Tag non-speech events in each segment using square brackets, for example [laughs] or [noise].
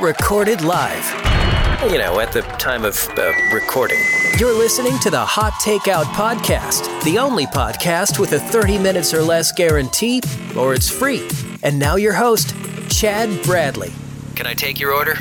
Recorded live. You know, at the time of uh, recording. You're listening to the Hot Takeout Podcast, the only podcast with a 30 minutes or less guarantee, or it's free. And now your host, Chad Bradley. Can I take your order?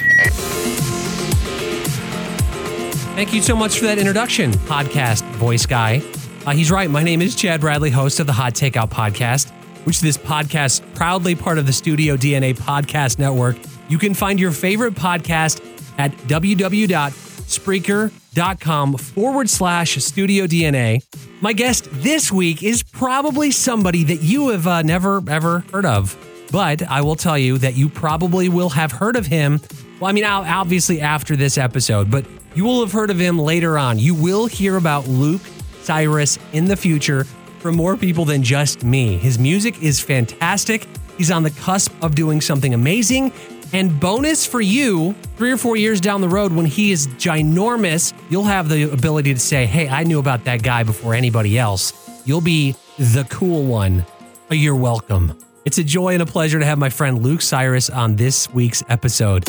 Thank you so much for that introduction, podcast voice guy. Uh, he's right. My name is Chad Bradley, host of the Hot Takeout Podcast, which this podcast proudly part of the Studio DNA Podcast Network. You can find your favorite podcast at www.spreaker.com forward slash Studio DNA. My guest this week is probably somebody that you have uh, never ever heard of, but I will tell you that you probably will have heard of him. Well, I mean, obviously after this episode, but you will have heard of him later on. You will hear about Luke Cyrus in the future from more people than just me. His music is fantastic. He's on the cusp of doing something amazing. And bonus for you, three or four years down the road, when he is ginormous, you'll have the ability to say, Hey, I knew about that guy before anybody else. You'll be the cool one. You're welcome. It's a joy and a pleasure to have my friend Luke Cyrus on this week's episode.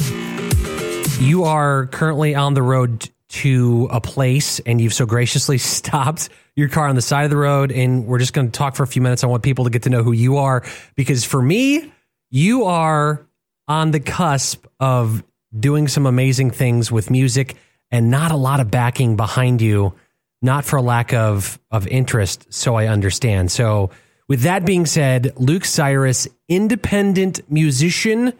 You are currently on the road to a place and you've so graciously [laughs] stopped your car on the side of the road. And we're just going to talk for a few minutes. I want people to get to know who you are because for me, you are on the cusp of doing some amazing things with music and not a lot of backing behind you, not for lack of, of interest. So I understand. So, with that being said, Luke Cyrus, independent musician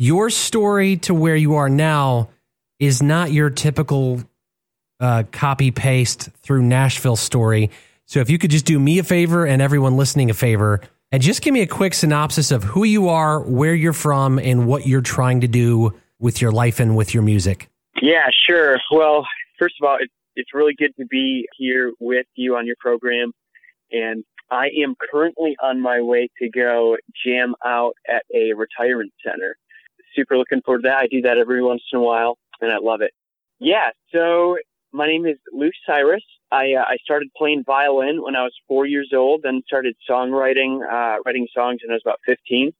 your story to where you are now is not your typical uh, copy paste through Nashville story. So if you could just do me a favor and everyone listening a favor, and just give me a quick synopsis of who you are, where you're from, and what you're trying to do with your life and with your music. Yeah, sure. Well, first of all, it, it's really good to be here with you on your program. And I am currently on my way to go jam out at a retirement center super looking forward to that. I do that every once in a while, and I love it. Yeah, so my name is Luke Cyrus. I, uh, I started playing violin when I was four years old, then started songwriting, uh, writing songs when I was about 15.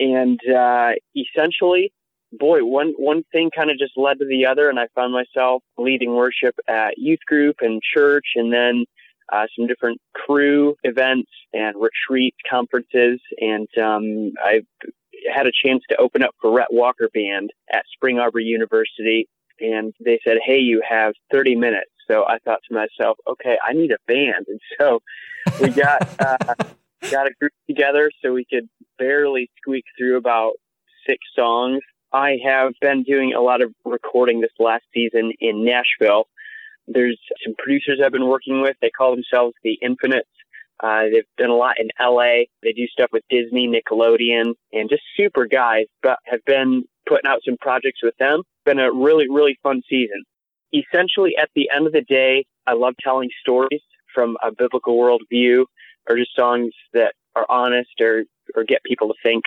And uh, essentially, boy, one, one thing kind of just led to the other, and I found myself leading worship at youth group and church, and then uh, some different crew events and retreat conferences. And um, I had a chance to open up for Rhett Walker Band at Spring Arbor University, and they said, "Hey, you have 30 minutes." So I thought to myself, "Okay, I need a band," and so we got uh, [laughs] got a group together so we could barely squeak through about six songs. I have been doing a lot of recording this last season in Nashville. There's some producers I've been working with. They call themselves the Infinites. Uh, they've done a lot in LA. They do stuff with Disney, Nickelodeon, and just super guys, but have been putting out some projects with them. Been a really, really fun season. Essentially, at the end of the day, I love telling stories from a biblical worldview or just songs that are honest or, or get people to think.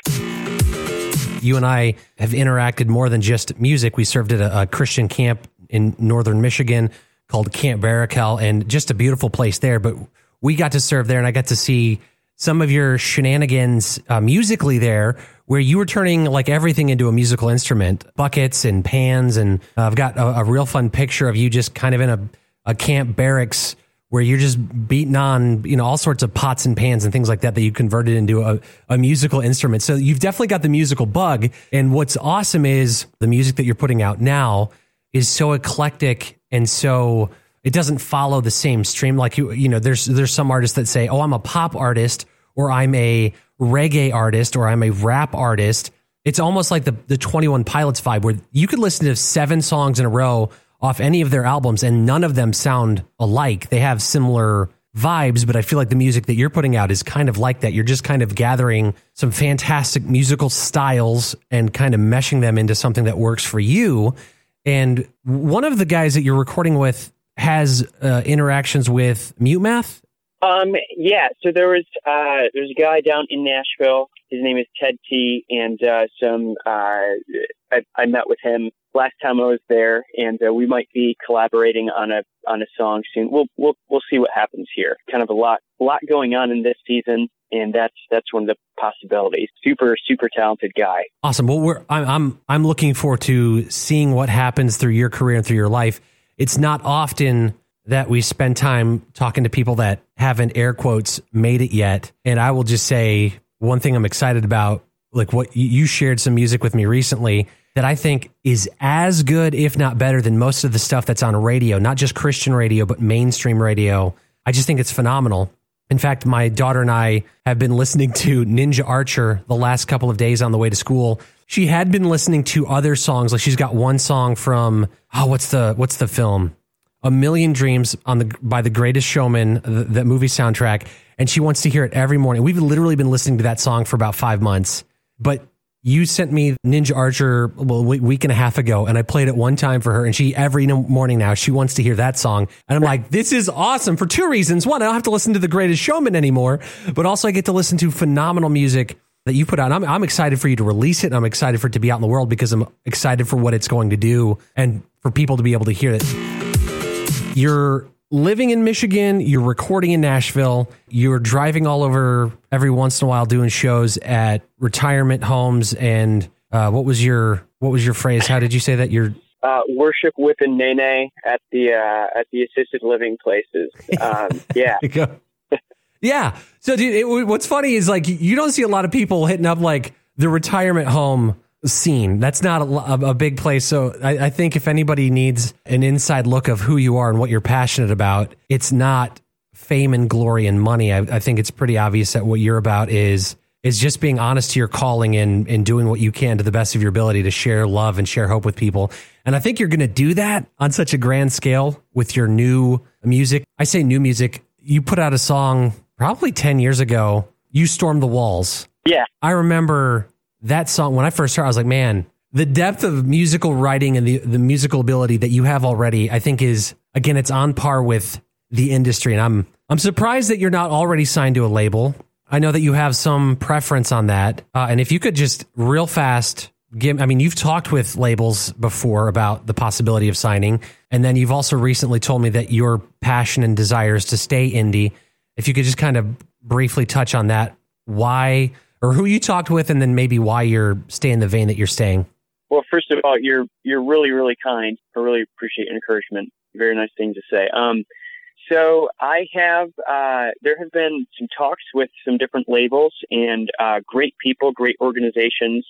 You and I have interacted more than just music. We served at a, a Christian camp in northern Michigan called Camp Barakel, and just a beautiful place there. But we got to serve there and I got to see some of your shenanigans uh, musically there where you were turning like everything into a musical instrument buckets and pans and uh, i've got a, a, real fun picture of you just kind of in a, a camp barracks where you're just beating on you know all sorts of pots and pans and things like that that you converted into a, a musical instrument so you've definitely got the musical bug and what's awesome is the music that you're putting out now is so eclectic and so it doesn't follow the same stream. Like you, you know, there's there's some artists that say, "Oh, I'm a pop artist," or "I'm a reggae artist," or "I'm a rap artist." It's almost like the the Twenty One Pilots vibe, where you could listen to seven songs in a row off any of their albums, and none of them sound alike. They have similar vibes, but I feel like the music that you're putting out is kind of like that. You're just kind of gathering some fantastic musical styles and kind of meshing them into something that works for you. And one of the guys that you're recording with has uh, interactions with Mute Math. Um, yeah. So there was uh, there's a guy down in Nashville. His name is Tedd T, and uh, some uh, I, I met with him last time I was there, and uh, we might be collaborating on a on a song soon. We'll we'll we'll see what happens here. Kind of a lot a lot going on in this season, and that's that's one of the possibilities. Super super talented guy. Awesome. Well, we're I'm I'm I'm looking forward to seeing what happens through your career and through your life. It's not often that we spend time talking to people that haven't air quotes made it yet, and I will just say one thing I'm excited about. Like what you shared some music with me recently that I think is as good, if not better, than most of the stuff that's on radio, not just Christian radio, but mainstream radio. I just think it's phenomenal. In fact, my daughter and I have been listening to Ninja Archer the last couple of days on the way to school. She had been listening to other songs, like she's got one song from oh, what's the what's the film? A Million Dreams on the by the Greatest Showman, the, the movie soundtrack, and she wants to hear it every morning. We've literally been listening to that song for about five months, but you sent me Ninja Archer well, a week and a half ago, and I played it one time for her, and she every morning now she wants to hear that song, and I'm like, this is awesome for two reasons. One, I don't have to listen to The Greatest Showman anymore, but also I get to listen to phenomenal music that you put out. I'm, I'm excited for you to release it. And I'm excited for it to be out in the world because I'm excited for what it's going to do and for people to be able to hear it. You're living in Michigan, you're recording in Nashville, you're driving all over every once in a while doing shows at retirement homes and uh, what was your what was your phrase? How did you say that? Your uh, worship Whip and Nae Nae at the uh, at the assisted living places. Um, [laughs] yeah. yeah. So, dude, it, what's funny is like you don't see a lot of people hitting up like the retirement home scene. That's not a, a big place. So I, I, think if anybody needs an inside look of who you are and what you're passionate about, it's not fame and glory and money. I, I think it's pretty obvious that what you're about is is just being honest to your calling and and doing what you can to the best of your ability to share love and share hope with people. And I think you're going to do that on such a grand scale with your new music. I say new music. You put out a song probably 10 years ago. You stormed the walls. Yeah. I remember that song when I first heard, I was like, man, the depth of musical writing and the the musical ability that you have already, I think is again, it's on par with the industry. And I'm I'm surprised that you're not already signed to a label. I know that you have some preference on that, uh, and if you could just real fast give, I mean, you've talked with labels before about the possibility of signing, and then you've also recently told me that your passion and desire is to stay indie. If you could just kind of briefly touch on that, why or who you talked with, and then maybe why you're staying the vein that you're staying. Well, first of all, you're you're really really kind. I really appreciate encouragement. Very nice thing to say. Um, so I have uh, there have been some talks with some different labels and uh, great people, great organizations,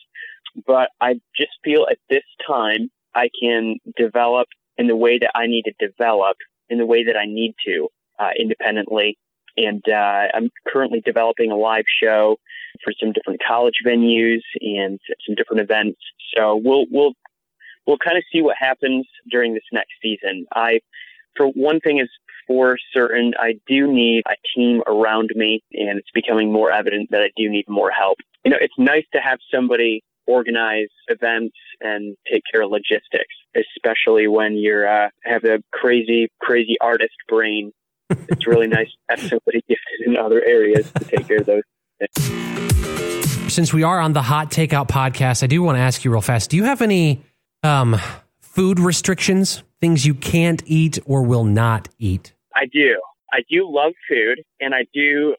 but I just feel at this time I can develop in the way that I need to develop in the way that I need to uh, independently. And uh, I'm currently developing a live show for some different college venues and some different events. So we'll we'll we'll kind of see what happens during this next season. I, for one thing, is for certain, I do need a team around me, and it's becoming more evident that I do need more help. You know, it's nice to have somebody organize events and take care of logistics, especially when you're uh, have a crazy, crazy artist brain. It's really nice to have somebody gifted [laughs] in other areas to take care of those things. Since we are on the Hot Takeout podcast, I do want to ask you real fast. Do you have any um, food restrictions, things you can't eat or will not eat? I do. I do love food, and I do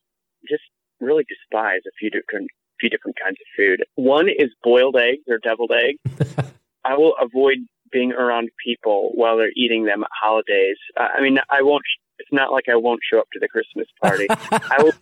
just really despise a few different few different kinds of food. One is boiled eggs or deviled eggs. [laughs] I will avoid being around people while they're eating them at holidays. Uh, I mean, I won't. It's not like I won't show up to the Christmas party. I will.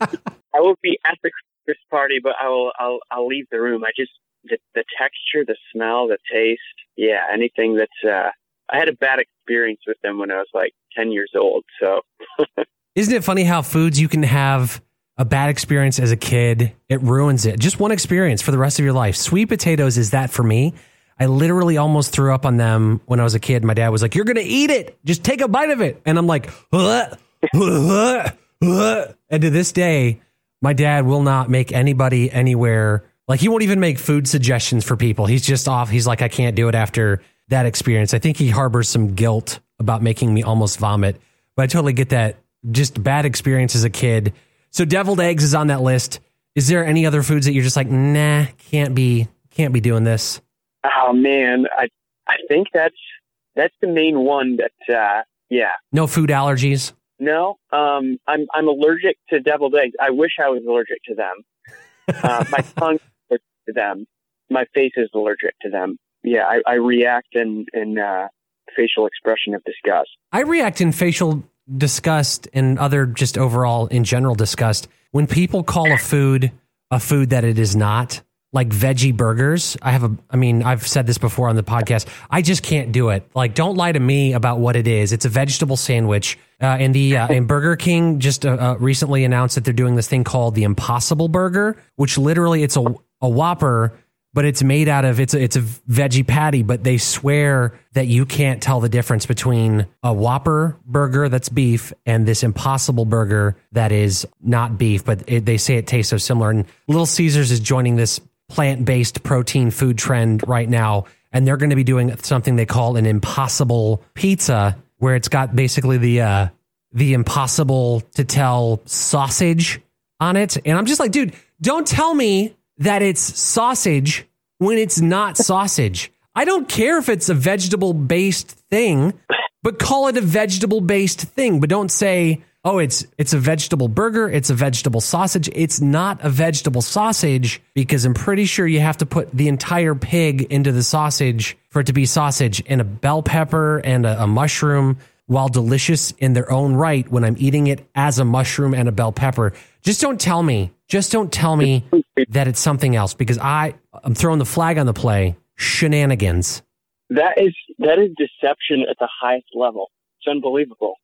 I will be at the Christmas party, but I will. I'll. I'll leave the room. I just the, the texture, the smell, the taste. Yeah, anything that's. Uh, I had a bad experience with them when I was like ten years old. So. [laughs] Isn't it funny how foods you can have a bad experience as a kid, it ruins it. Just one experience for the rest of your life. Sweet potatoes is that for me. I literally almost threw up on them when I was a kid. My dad was like, "You're gonna eat it. Just take a bite of it," and I'm like, "Huh, huh, "Ugh." and to this day, my dad will not make anybody anywhere like he won't even make food suggestions for people. He's just off. He's like, I can't do it after that experience. I think he harbors some guilt about making me almost vomit, but I totally get that. Just bad experience as a kid. So deviled eggs is on that list. Is there any other foods that you're just like, nah, can't be, can't be doing this? Oh man, I I think that's that's the main one that uh yeah. No food allergies. No, um I'm I'm allergic to deviled eggs. I wish I was allergic to them. Uh, [laughs] my tongue is allergic to them. My face is allergic to them. Yeah, I, I react in in uh, facial expression of disgust. I react in facial disgust and other just overall in general disgust when people call a food a food that it is not like veggie burgers. I have a i mean i've said this before on the podcast. I just can't do it. Like don't lie to me about what it is. It's a vegetable sandwich. Uh, and the uh, and burger king just uh, uh, recently announced that they're doing this thing called the impossible burger which literally it's a, a whopper but it's made out of it's a, it's a veggie patty but they swear that you can't tell the difference between a whopper burger that's beef and this impossible burger that is not beef but it, they say it tastes so similar. And little caesars is joining this plant-based protein food trend right now and they're going to be doing something they call an impossible pizza where it's got basically the uh the impossible to tell sausage on it and i'm just like dude don't tell me that it's sausage when it's not [laughs] sausage. I don't care if it's a vegetable based thing, but call it a vegetable based thing. But don't say, oh, it's it's a vegetable burger, it's a vegetable sausage. It's not a vegetable sausage because I'm pretty sure you have to put the entire pig into the sausage for it to be sausage and a bell pepper and a, a mushroom. While delicious in their own right, when I'm eating it as a mushroom and a bell pepper, just don't tell me. Just don't tell me that it's something else because I I'm throwing the flag on the play. Shenanigans. That is that is deception at the highest level. It's unbelievable.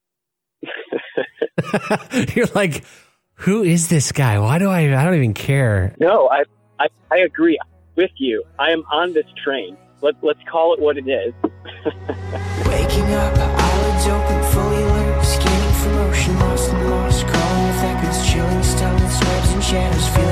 [laughs] [laughs] You're like, who is this guy? Why do I? I don't even care. No, I, I I agree with you. I am on this train. Let let's call it what it is. [laughs] Waking up, eyelids open, fully alert, scanning for motion, lost and lost, crawling with echoes, chilling, stillness, webs and shadows, feeling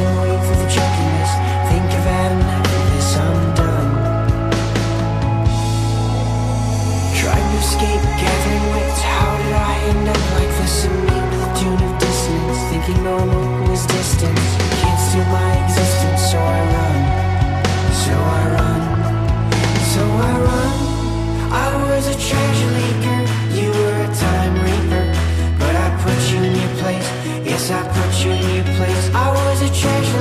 treasure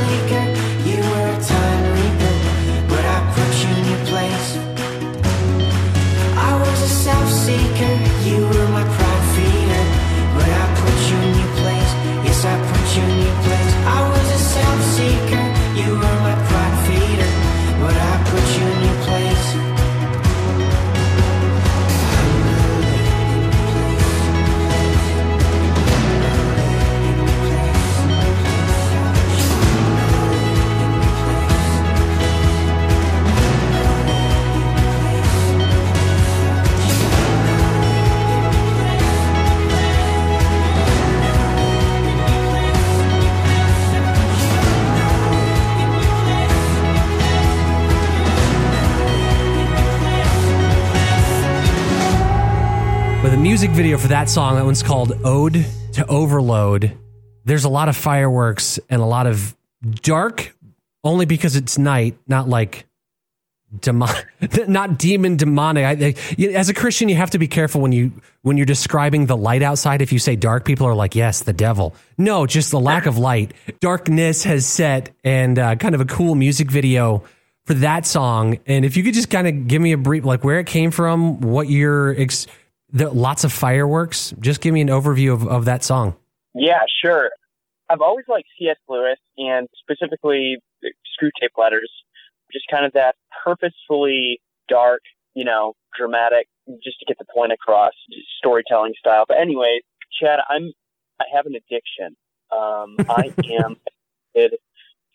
But the music video for that song, that one's called Ode to Overload. There's a lot of fireworks and a lot of dark, only because it's night, not like demon, [laughs] not demon demonic. I, as a Christian, you have to be careful when you when you're describing the light outside. If you say dark, people are like, "Yes, the devil." No, just the lack of light. Darkness has set, and uh, kind of a cool music video for that song. And if you could just kind of give me a brief, like where it came from, what your ex- the, lots of fireworks. Just give me an overview of, of that song. Yeah, sure. I've always liked C.S. Lewis and specifically Screw Tape Letters. Just kind of that purposefully dark, you know, dramatic, just to get the point across, storytelling style. But anyway, Chad, I'm I have an addiction. Um, [laughs] I am addicted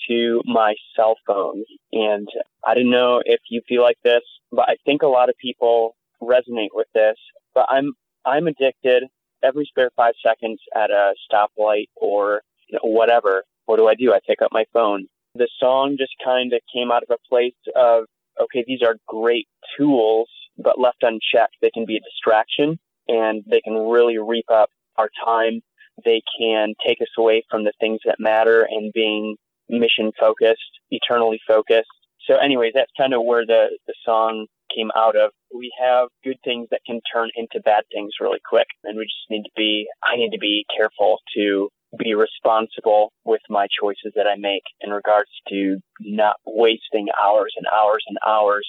to my cell phone, and I don't know if you feel like this, but I think a lot of people resonate with this. But I'm I'm addicted every spare five seconds at a stoplight or you know, whatever, what do I do? I pick up my phone. The song just kind of came out of a place of, okay, these are great tools, but left unchecked, they can be a distraction and they can really reap up our time. They can take us away from the things that matter and being mission focused, eternally focused. So, anyways, that's kind of where the, the song came out of. We have good things that can turn into bad things really quick. And we just need to be, I need to be careful to be responsible with my choices that I make in regards to not wasting hours and hours and hours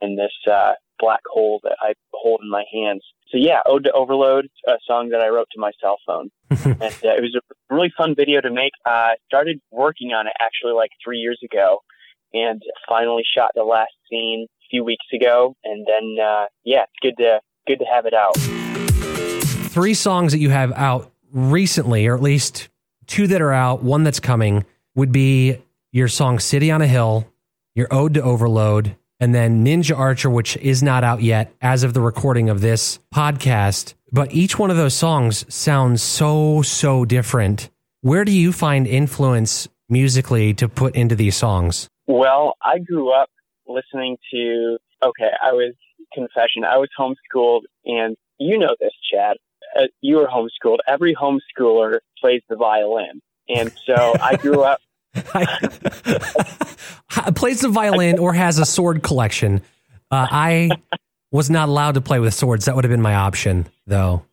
in this uh, black hole that I hold in my hands. So yeah, Ode to Overload, a song that I wrote to my cell phone, [laughs] and uh, it was a really fun video to make. I uh, started working on it actually like three years ago, and finally shot the last scene few weeks ago. And then uh, yeah, it's good to good to have it out. Three songs that you have out recently, or at least two that are out, one that's coming, would be your song City on a Hill, your Ode to Overload, and then Ninja Archer, which is not out yet as of the recording of this podcast. But each one of those songs sounds so, so different. Where do you find influence musically to put into these songs? Well, I grew up listening to, okay, I was, confession, I was homeschooled, and you know this, Chad. Uh, you were homeschooled. Every homeschooler plays the violin. And so I grew up [laughs] [laughs] [laughs] plays the violin or has a sword collection. Uh, I was not allowed to play with swords. That would have been my option, though.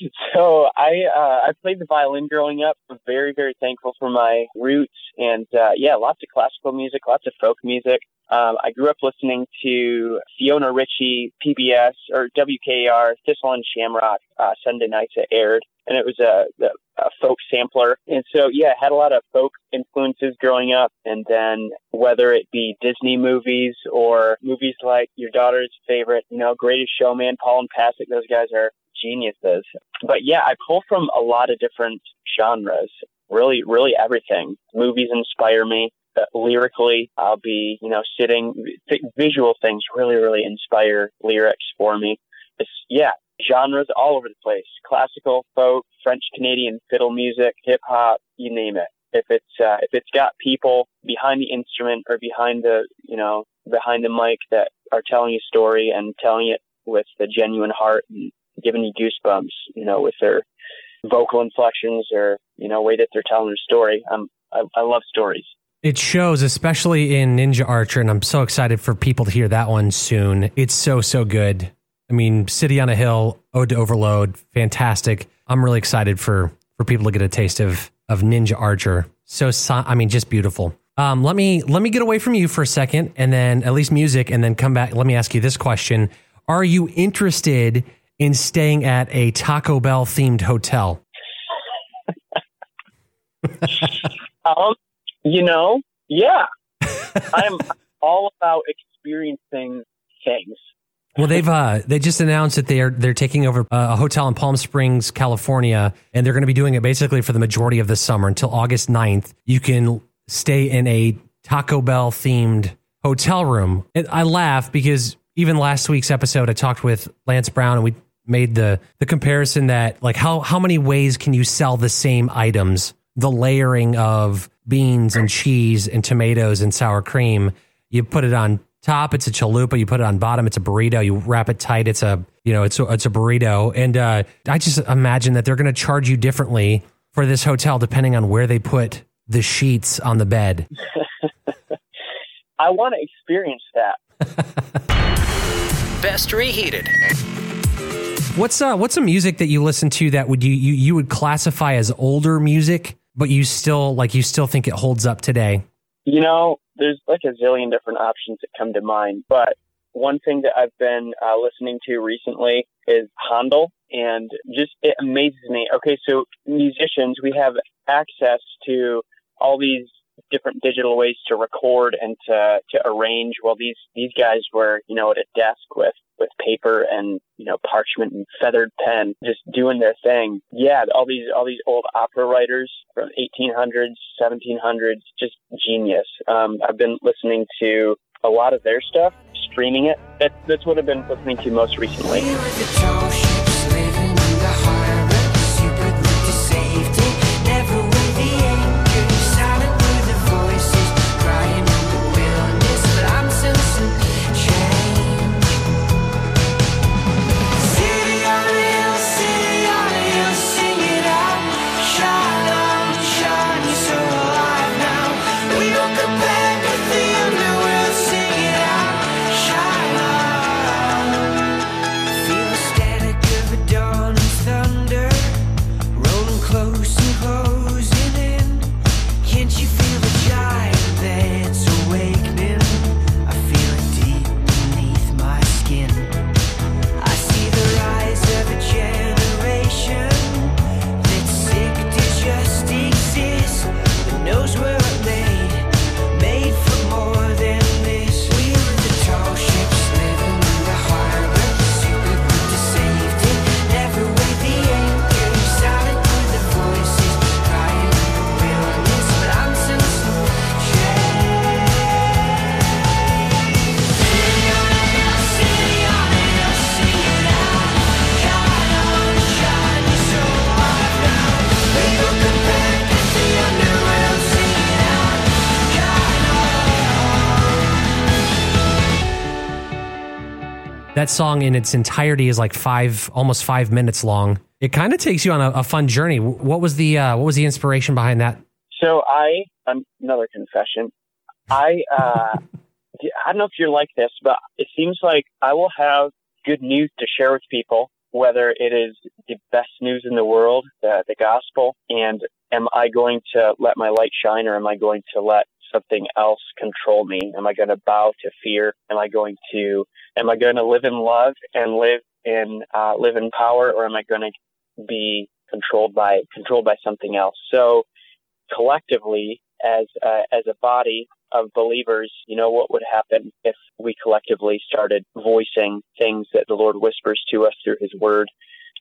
[laughs] so I uh, I played the violin growing up. Very very thankful for my roots and uh, yeah, lots of classical music, lots of folk music. Um, I grew up listening to Fiona Ritchie, PBS or WKAR, Thistle and Shamrock uh, Sunday nights that aired, and it was a, a, a folk sampler. And so, yeah, I had a lot of folk influences growing up. And then whether it be Disney movies or movies like your daughter's favorite, you know, Greatest Showman, Paul and Pasek, those guys are geniuses. But yeah, I pull from a lot of different genres. Really, really everything. Movies inspire me. Uh, lyrically, I'll be, you know, sitting, th- visual things really, really inspire lyrics for me. It's, yeah, genres all over the place classical, folk, French Canadian fiddle music, hip hop, you name it. If it's, uh, if it's got people behind the instrument or behind the, you know, behind the mic that are telling a story and telling it with the genuine heart and giving you goosebumps, you know, with their vocal inflections or, you know, way that they're telling their story. I'm, I, I love stories. It shows, especially in Ninja Archer, and I'm so excited for people to hear that one soon. It's so, so good. I mean, City on a Hill, Ode to Overload, fantastic. I'm really excited for for people to get a taste of of Ninja Archer. So, I mean, just beautiful. Um, let me let me get away from you for a second, and then at least music, and then come back. Let me ask you this question: Are you interested in staying at a Taco Bell themed hotel? [laughs] um, you know, yeah. I'm all about experiencing things. Well, they've uh, they just announced that they're they're taking over a hotel in Palm Springs, California, and they're going to be doing it basically for the majority of the summer until August 9th. You can stay in a Taco Bell themed hotel room. And I laugh because even last week's episode, I talked with Lance Brown and we made the the comparison that like how how many ways can you sell the same items? The layering of beans and cheese and tomatoes and sour cream. You put it on top, it's a chalupa. You put it on bottom, it's a burrito. You wrap it tight, it's a you know it's a, it's a burrito. And uh, I just imagine that they're going to charge you differently for this hotel depending on where they put the sheets on the bed. [laughs] I want to experience that. [laughs] Best reheated. What's uh what's a music that you listen to that would you, you you would classify as older music, but you still like you still think it holds up today? You know, there's like a zillion different options that come to mind, but one thing that I've been uh, listening to recently is Handel, and just it amazes me. Okay, so musicians, we have access to all these different digital ways to record and to, to arrange. Well, these, these guys were, you know, at a desk with, with paper and, you know, parchment and feathered pen, just doing their thing. Yeah. All these, all these old opera writers from 1800s, 1700s, just genius. Um, I've been listening to a lot of their stuff, streaming it. That, that's what I've been listening to most recently. That song in its entirety is like five, almost five minutes long. It kind of takes you on a, a fun journey. What was the uh, what was the inspiration behind that? So I, um, another confession. I, uh, [laughs] I don't know if you're like this, but it seems like I will have good news to share with people, whether it is the best news in the world, the, the gospel, and am I going to let my light shine or am I going to let something else control me? Am I going to bow to fear? Am I going to, am I going to live in love and live in, uh, live in power or am I going to be controlled by, controlled by something else? So collectively, as, uh, as a body, of believers, you know, what would happen if we collectively started voicing things that the Lord whispers to us through His Word?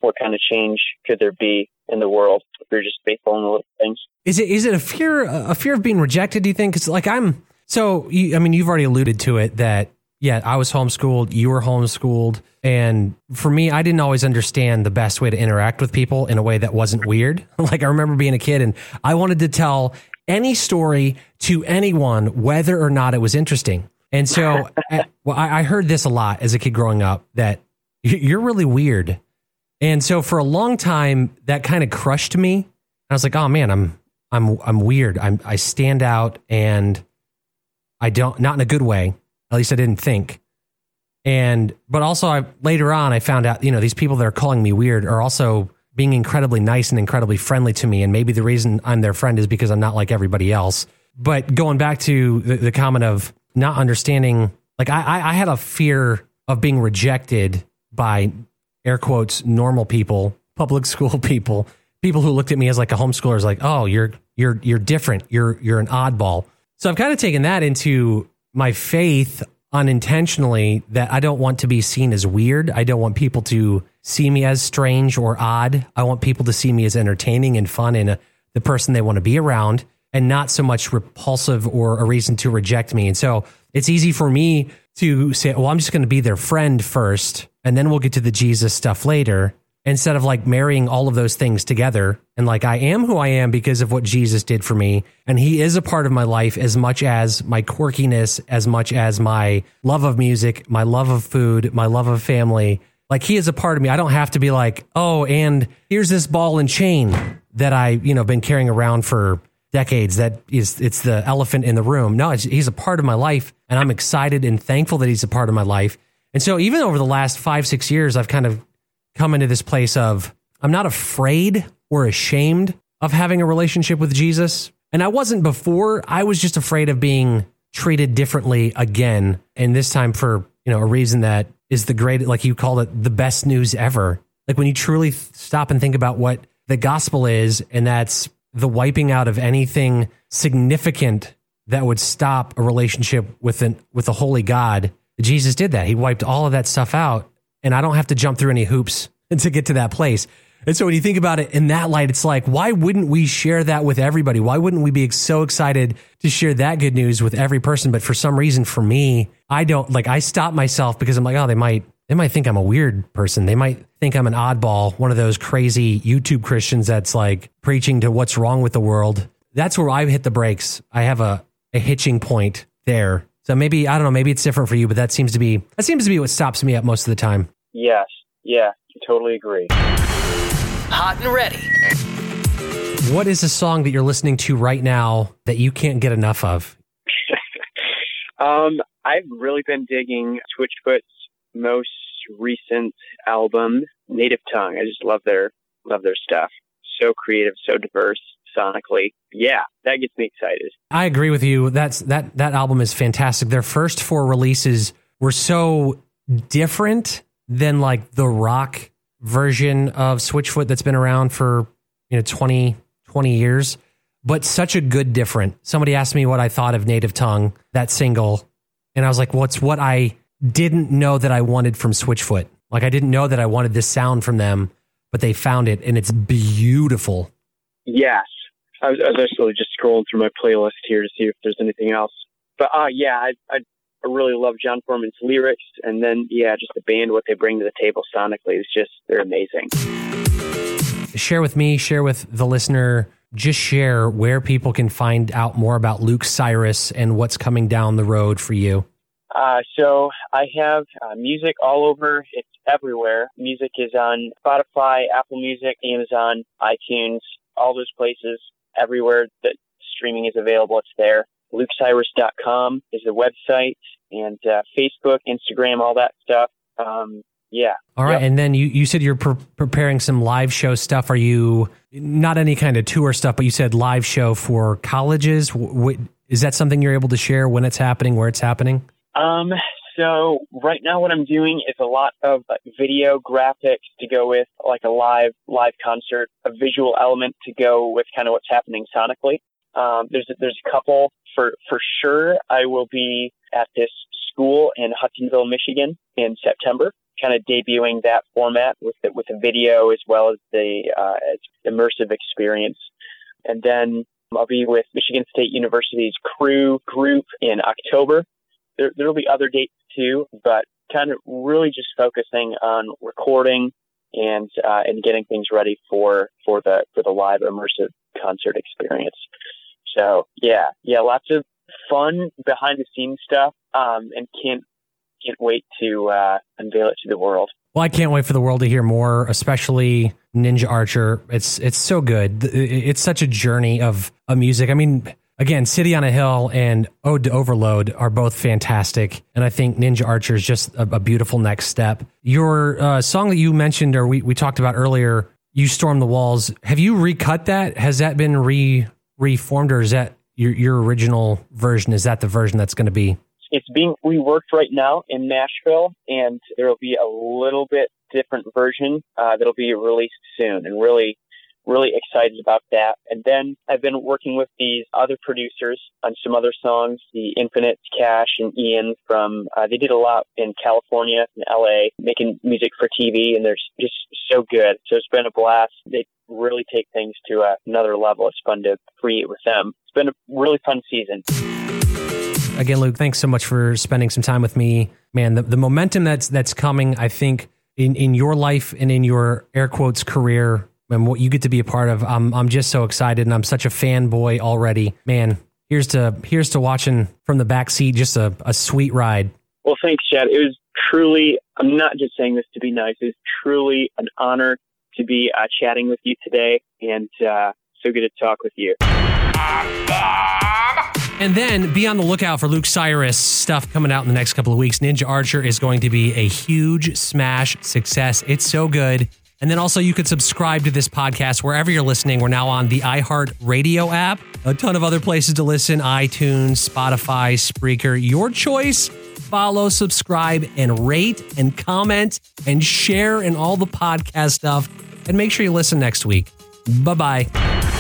What kind of change could there be in the world if we're just faithful in the little things? Is it is it a fear a fear of being rejected? Do you think? Because like I'm so, you, I mean, you've already alluded to it that yeah, I was homeschooled, you were homeschooled, and for me, I didn't always understand the best way to interact with people in a way that wasn't weird. [laughs] like I remember being a kid and I wanted to tell any story to anyone, whether or not it was interesting. And so, [laughs] eh, well, I, I heard this a lot as a kid growing up that you're really weird. And so, for a long time, that kind of crushed me. I was like, oh man, I'm I'm I'm weird. I'm I stand out, and I don't not in a good way. At least I didn't think. And but also, I later on, I found out you know these people that are calling me weird are also being incredibly nice and incredibly friendly to me. And maybe the reason I'm their friend is because I'm not like everybody else. But going back to the, the comment of not understanding, like I, I had a fear of being rejected by air quotes normal people, public [laughs] school people, people who looked at me as like a homeschooler is like, oh, you're you're you're different. You're you're an oddball. So I've kind of taken that into my faith unintentionally that I don't want to be seen as weird. I don't want people to see me as strange or odd. I want people to see me as entertaining and fun and a, the person they want to be around and not so much repulsive or a reason to reject me. And so it's easy for me to say, well, I'm just going to be their friend first and then we'll get to the Jesus stuff later instead of like marrying all of those things together and like I am who I am because of what Jesus did for me and he is a part of my life as much as my quirkiness as much as my love of music, my love of food, my love of family. Like he is a part of me. I don't have to be like, "Oh, and here's this ball and chain that I, you know, been carrying around for decades that is it's the elephant in the room." No, he's a part of my life and I'm excited and thankful that he's a part of my life. And so even over the last 5 6 years I've kind of come into this place of I'm not afraid or ashamed of having a relationship with Jesus. And I wasn't before. I was just afraid of being treated differently again. And this time for, you know, a reason that is the great, like you called it, the best news ever. Like when you truly stop and think about what the gospel is, and that's the wiping out of anything significant that would stop a relationship with an, with a holy God. Jesus did that. He wiped all of that stuff out and I don't have to jump through any hoops [laughs] to get to that place. And so when you think about it in that light, it's like, why wouldn't we share that with everybody? Why wouldn't we be so excited to share that good news with every person? But for some reason, for me, I don't like, I stop myself because I'm like, oh, they might, they might think I'm a weird person. They might think I'm an oddball, one of those crazy YouTube Christians that's like preaching to what's wrong with the world. That's where I hit the brakes. I have a, a hitching point there so maybe I don't know, maybe it's different for you, but that seems to be that seems to be what stops me up most of the time. Yes. Yeah, totally agree. Hot and ready. What is a song that you're listening to right now that you can't get enough of? [laughs] um, I've really been digging Switchfoot's most recent album, Native Tongue. I just love their love their stuff. So creative, so diverse sonically. Yeah, that gets me excited. I agree with you. That's that that album is fantastic. Their first four releases were so different than like the rock version of Switchfoot that's been around for, you know, 20 20 years, but such a good different. Somebody asked me what I thought of Native Tongue, that single, and I was like, "What's what I didn't know that I wanted from Switchfoot. Like I didn't know that I wanted this sound from them, but they found it and it's beautiful. Yes, I was, I was actually just scrolling through my playlist here to see if there's anything else. But uh, yeah, I, I I really love Jon Foreman's lyrics, and then yeah, just the band, what they bring to the table sonically is just they're amazing. Share with me, share with the listener. Just share where people can find out more about Luke Cyrus and what's coming down the road for you. Uh, so I have uh, music all over. It's everywhere. Music is on Spotify, Apple Music, Amazon, iTunes, all those places. Everywhere that streaming is available, it's there. LukeCyrus.com is the website, and uh, Facebook, Instagram, all that stuff. Um, yeah. All right, Yep. and then you, you said you're pre- preparing some live show stuff. Are you not any kind of tour stuff, but you said live show for colleges? W- w- is that something you're able to share when it's happening, where it's happening? Um, so right now what I'm doing is a lot of video graphics to go with like a live live concert, a visual element to go with kind of what's happening sonically. Um, there's a, there's a couple for for sure. I will be at this school in Hudsonville, Michigan, in September, kind of debuting that format with the, with a video as well as the uh, immersive experience. And then I'll be with Michigan State University's crew group in October there there'll be other dates too, but kind of really just focusing on recording and uh, and getting things ready for for the for the live immersive concert experience. So yeah, yeah, lots of fun behind the scenes stuff, um, and can't can't wait to uh, unveil it to the world. Well, I can't wait for the world to hear more, especially Ninja Archer. It's it's so good. It's such a journey of a music. I mean, again, City on a Hill and Ode to Overload are both fantastic, and I think Ninja Archer is just a, a beautiful next step. Your uh, song that you mentioned or we, we talked about earlier, "You Storm the Walls." Have you recut that? Has that been re reformed, or is that your your original version? Is that the version that's going to be? It's being reworked right now in Nashville, and there will be a little bit different version uh, that'll be released soon. And really, really excited about that. And then I've been working with these other producers on some other songs, the Infinite Cash and Ian from, uh, they did a lot in California and LA, making music for TV, and they're just so good. So it's been a blast. They really take things to uh, another level. It's fun to create with them. It's been a really fun season. Again, Luke, thanks so much for spending some time with me. Man, the, the momentum that's that's coming, I think, in, in your life and in your air quotes career and what you get to be a part of, I'm I'm just so excited and I'm such a fanboy already. Man, here's to here's to watching from the back seat, just a, a sweet ride. Well, thanks, Chad. It was truly, I'm not just saying this to be nice, it was truly an honor to be uh, chatting with you today and uh, so good to talk with you. And then be on the lookout for Luke Cyrus stuff coming out in the next couple of weeks. Ninja Archer is going to be a huge smash success. It's so good. And then also you could subscribe to this podcast wherever you're listening. We're now on the iHeart Radio app, a ton of other places to listen, iTunes, Spotify, Spreaker, your choice. Follow, subscribe, and rate and comment and share and all the podcast stuff. And make sure you listen next week. Bye bye.